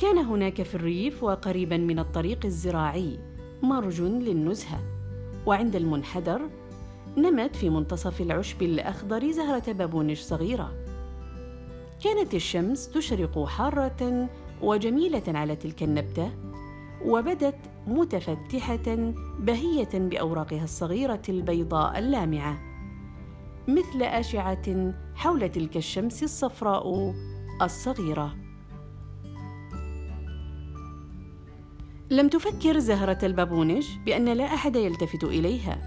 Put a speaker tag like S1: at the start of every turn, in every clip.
S1: كان هناك في الريف وقريبا من الطريق الزراعي مرج للنزهة وعند المنحدر نمت في منتصف العشب الأخضر زهرة بابونج صغيرة. كانت الشمس تشرق حارة وجميلة على تلك النبتة وبدت متفتحة بهية بأوراقها الصغيرة البيضاء اللامعة مثل أشعة حول تلك الشمس الصفراء الصغيرة. لم تفكر زهرة البابونج بأن لا أحد يلتفت إليها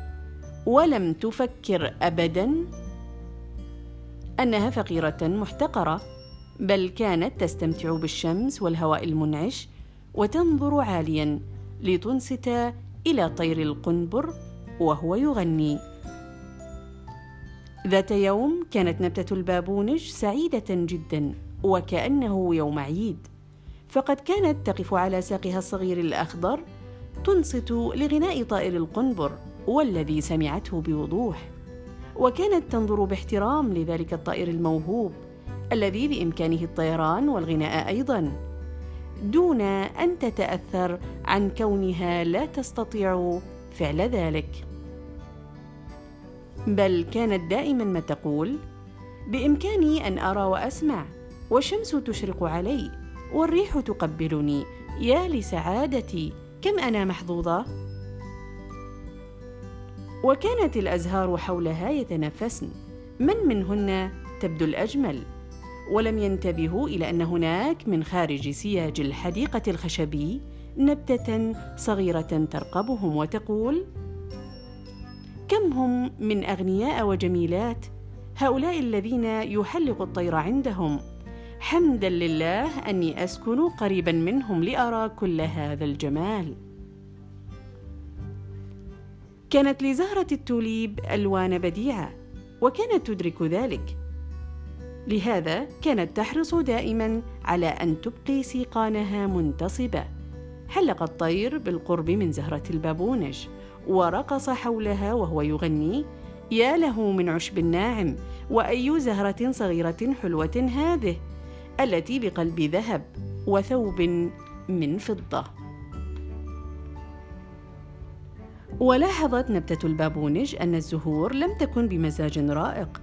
S1: ولم تفكر أبداً أنها فقيرة محتقرة بل كانت تستمتع بالشمس والهواء المنعش وتنظر عاليا لتنصت إلى طير القنبر وهو يغني. ذات يوم كانت نبتة البابونج سعيدة جدا وكأنه يوم عيد. فقد كانت تقف على ساقها الصغير الأخضر تنصت لغناء طائر القنبر والذي سمعته بوضوح. وكانت تنظر باحترام لذلك الطائر الموهوب الذي بإمكانه الطيران والغناء أيضا دون أن تتأثر عن كونها لا تستطيع فعل ذلك. بل كانت دائما ما تقول بإمكاني أن أرى وأسمع والشمس تشرق علي. والريح تقبلني. يا لسعادتي كم أنا محظوظة؟ وكانت الأزهار حولها يتنافسن من منهن تبدو الأجمل؟ ولم ينتبهوا إلى أن هناك من خارج سياج الحديقة الخشبي نبتة صغيرة ترقبهم وتقول كم هم من أغنياء وجميلات؟ هؤلاء الذين يحلق الطير عندهم. حمدا لله أني أسكن قريبا منهم لأرى كل هذا الجمال. كانت لزهرة التوليب ألوان بديعة وكانت تدرك ذلك. لهذا كانت تحرص دائما على أن تبقي سيقانها منتصبة. حلق الطير بالقرب من زهرة البابونج ورقص حولها وهو يغني يا له من عشب ناعم وأي زهرة صغيرة حلوة هذه؟ التي بقلب ذهب وثوب من فضة. ولاحظت نبتة البابونج أن الزهور لم تكن بمزاج رائق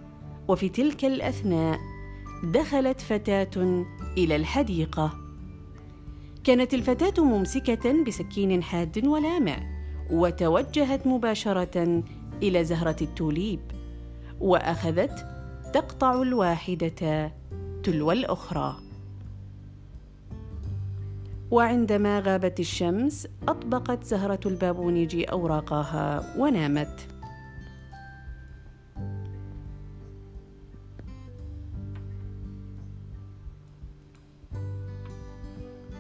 S1: وفي تلك الأثناء دخلت فتاة إلى الحديقة. كانت الفتاة ممسكة بسكين حاد ولامع وتوجهت مباشرة إلى زهرة التوليب وأخذت تقطع الواحدة تلو الأخرى. وعندما غابت الشمس أطبقت زهرة البابونج أوراقها ونامت.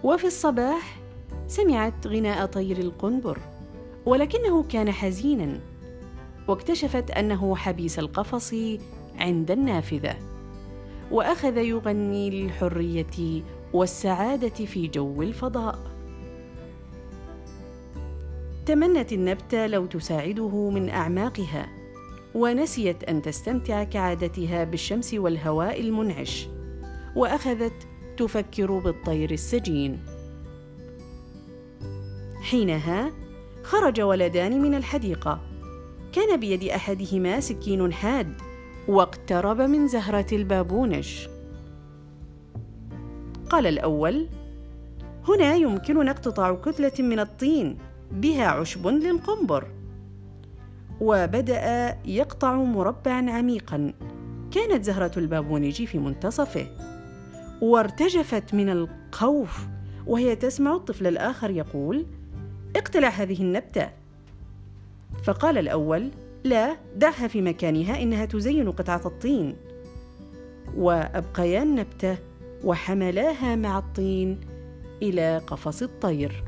S1: وفي الصباح سمعت غناء طير القنبر ولكنه كان حزينا واكتشفت أنه حبيس القفص عند النافذة. وأخذ يغني للحرية والسعادة في جو الفضاء. تمنت النبته لو تساعده من أعماقها ونسيت أن تستمتع كعادتها بالشمس والهواء المنعش وأخذت تفكر بالطير السجين. حينها خرج ولدان من الحديقة كان بيد أحدهما سكين حاد. واقترب من زهرة البابونج قال الأول: هنا يمكننا اقتطاع كتلة من الطين بها عشب للقنبر. وبدأ يقطع مربعا عميقا كانت زهرة البابونج في منتصفه وارتجفت من الخوف وهي تسمع الطفل الآخر يقول: اقتلع هذه النبتة. فقال الأول: لا دعها في مكانها إنها تزين قطعة الطين. وأبقيا النبتة وحملاها مع الطين إلى قفص الطير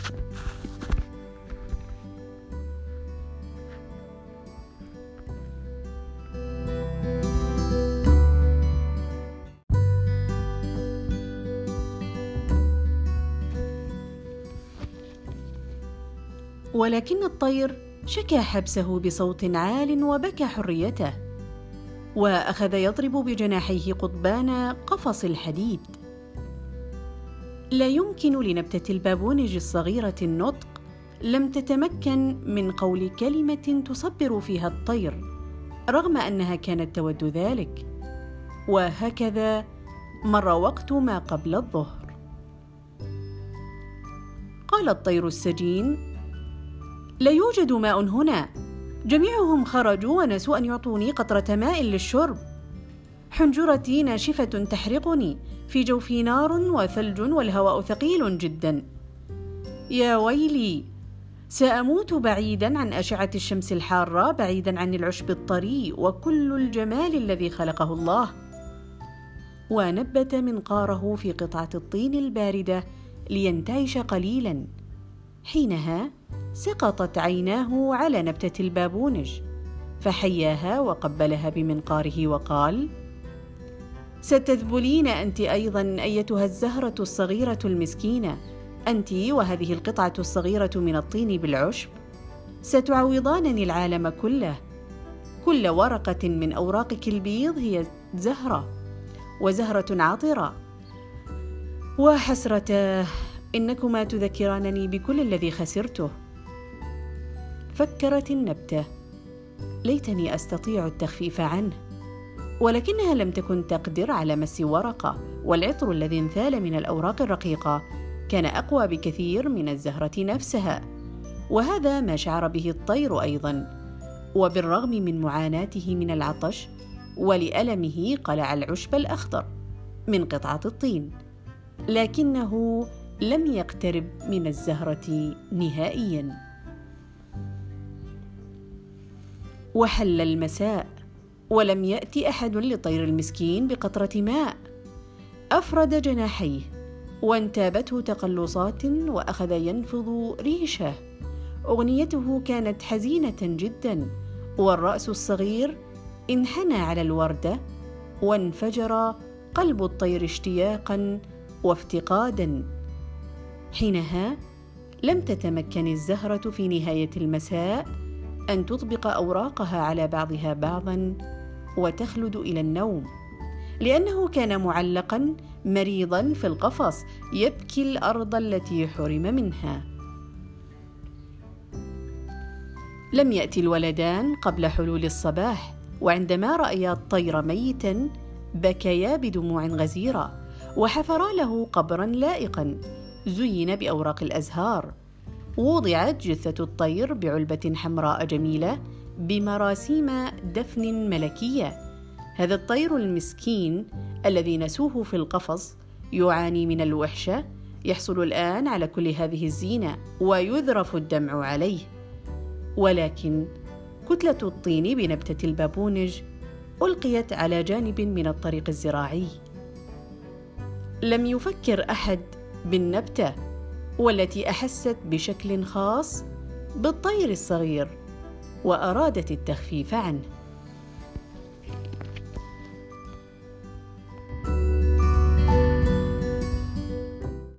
S1: ولكن الطير شكى حبسه بصوت عال وبكى حريته. وأخذ يضرب بجناحيه قضبان قفص الحديد. لا يمكن لنبتة البابونج الصغيرة النطق لم تتمكن من قول كلمة تصبر فيها الطير رغم أنها كانت تود ذلك. وهكذا مر وقت ما قبل الظهر. قال الطير السجين لا يوجد ماء هنا. جميعهم خرجوا ونسوا أن يعطوني قطرة ماء للشرب. حنجرتي ناشفة تحرقني. في جوفي نار وثلج والهواء ثقيل جدا. يا ويلي سأموت بعيدا عن أشعة الشمس الحارة بعيدا عن العشب الطري وكل الجمال الذي خلقه الله. ونبت منقاره في قطعة الطين الباردة لينتعش قليلا. حينها سقطت عيناه على نبتة البابونج فحياها وقبلها بمنقاره وقال ستذبلين أنت أيضا أيتها الزهرة الصغيرة المسكينة أنت وهذه القطعة الصغيرة من الطين بالعشب. ستعوضانني العالم كله. كل ورقة من أوراقك البيض هي زهرة وزهرة عطرة. وحسرتاه إنكما تذكرانني بكل الذي خسرته. فكرت النبتة. ليتني أستطيع التخفيف عنه. ولكنها لم تكن تقدر على مس ورقة والعطر الذي انثال من الأوراق الرقيقة كان أقوى بكثير من الزهرة نفسها. وهذا ما شعر به الطير أيضا. وبالرغم من معاناته من العطش ولألمه قلع العشب الأخضر من قطعة الطين. لكنه لم يقترب من الزهرة نهائيا. وحل المساء ولم يات أحد لطير المسكين بقطرة ماء. أفرد جناحيه وانتابته تقلصات وأخذ ينفض ريشه. أغنيته كانت حزينة جدا والرأس الصغير انحنى على الوردة وانفجر قلب الطير اشتياقا وافتقادا. حينها لم تتمكن الزهرة في نهاية المساء أن تطبق أوراقها على بعضها بعضا وتخلد إلى النوم لأنه كان معلقا مريضا في القفص يبكي الأرض التي حرم منها. لم يأتي الولدان قبل حلول الصباح وعندما رأيا الطير ميتا بكيا بدموع غزيرة وحفرا له قبرا لائقا زين بأوراق الأزهار. وضعت جثة الطير بعلبة حمراء جميلة بمراسيم دفن ملكية. هذا الطير المسكين الذي نسوه في القفص يعاني من الوحشة يحصل الآن على كل هذه الزينة ويذرف الدمع عليه. ولكن كتلة الطين بنبتة البابونج ألقيت على جانب من الطريق الزراعي. لم يفكر أحد بالنبتة. والتي أحست بشكل خاص بالطير الصغير وأرادت التخفيف عنه.